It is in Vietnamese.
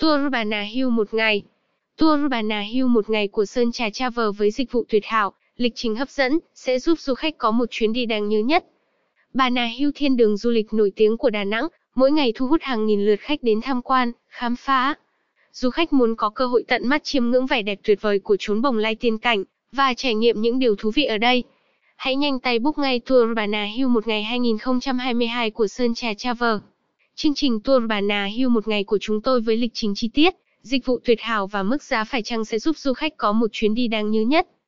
Tour Bà Nà Hills một ngày Tour Bà Nà Hills một ngày của Sơn Trà Travel với dịch vụ tuyệt hảo, lịch trình hấp dẫn, sẽ giúp du khách có một chuyến đi đáng nhớ nhất. Bà Nà Hills thiên đường du lịch nổi tiếng của Đà Nẵng, mỗi ngày thu hút hàng nghìn lượt khách đến tham quan, khám phá. Du khách muốn có cơ hội tận mắt chiêm ngưỡng vẻ đẹp tuyệt vời của chốn bồng lai tiên cảnh và trải nghiệm những điều thú vị ở đây. Hãy nhanh tay book ngay tour Bà Nà Hills một ngày 2022 của Sơn Trà Travel. Chương trình tour Bà Nà Hưu một ngày của chúng tôi với lịch trình chi tiết, dịch vụ tuyệt hảo và mức giá phải chăng sẽ giúp du khách có một chuyến đi đáng nhớ nhất.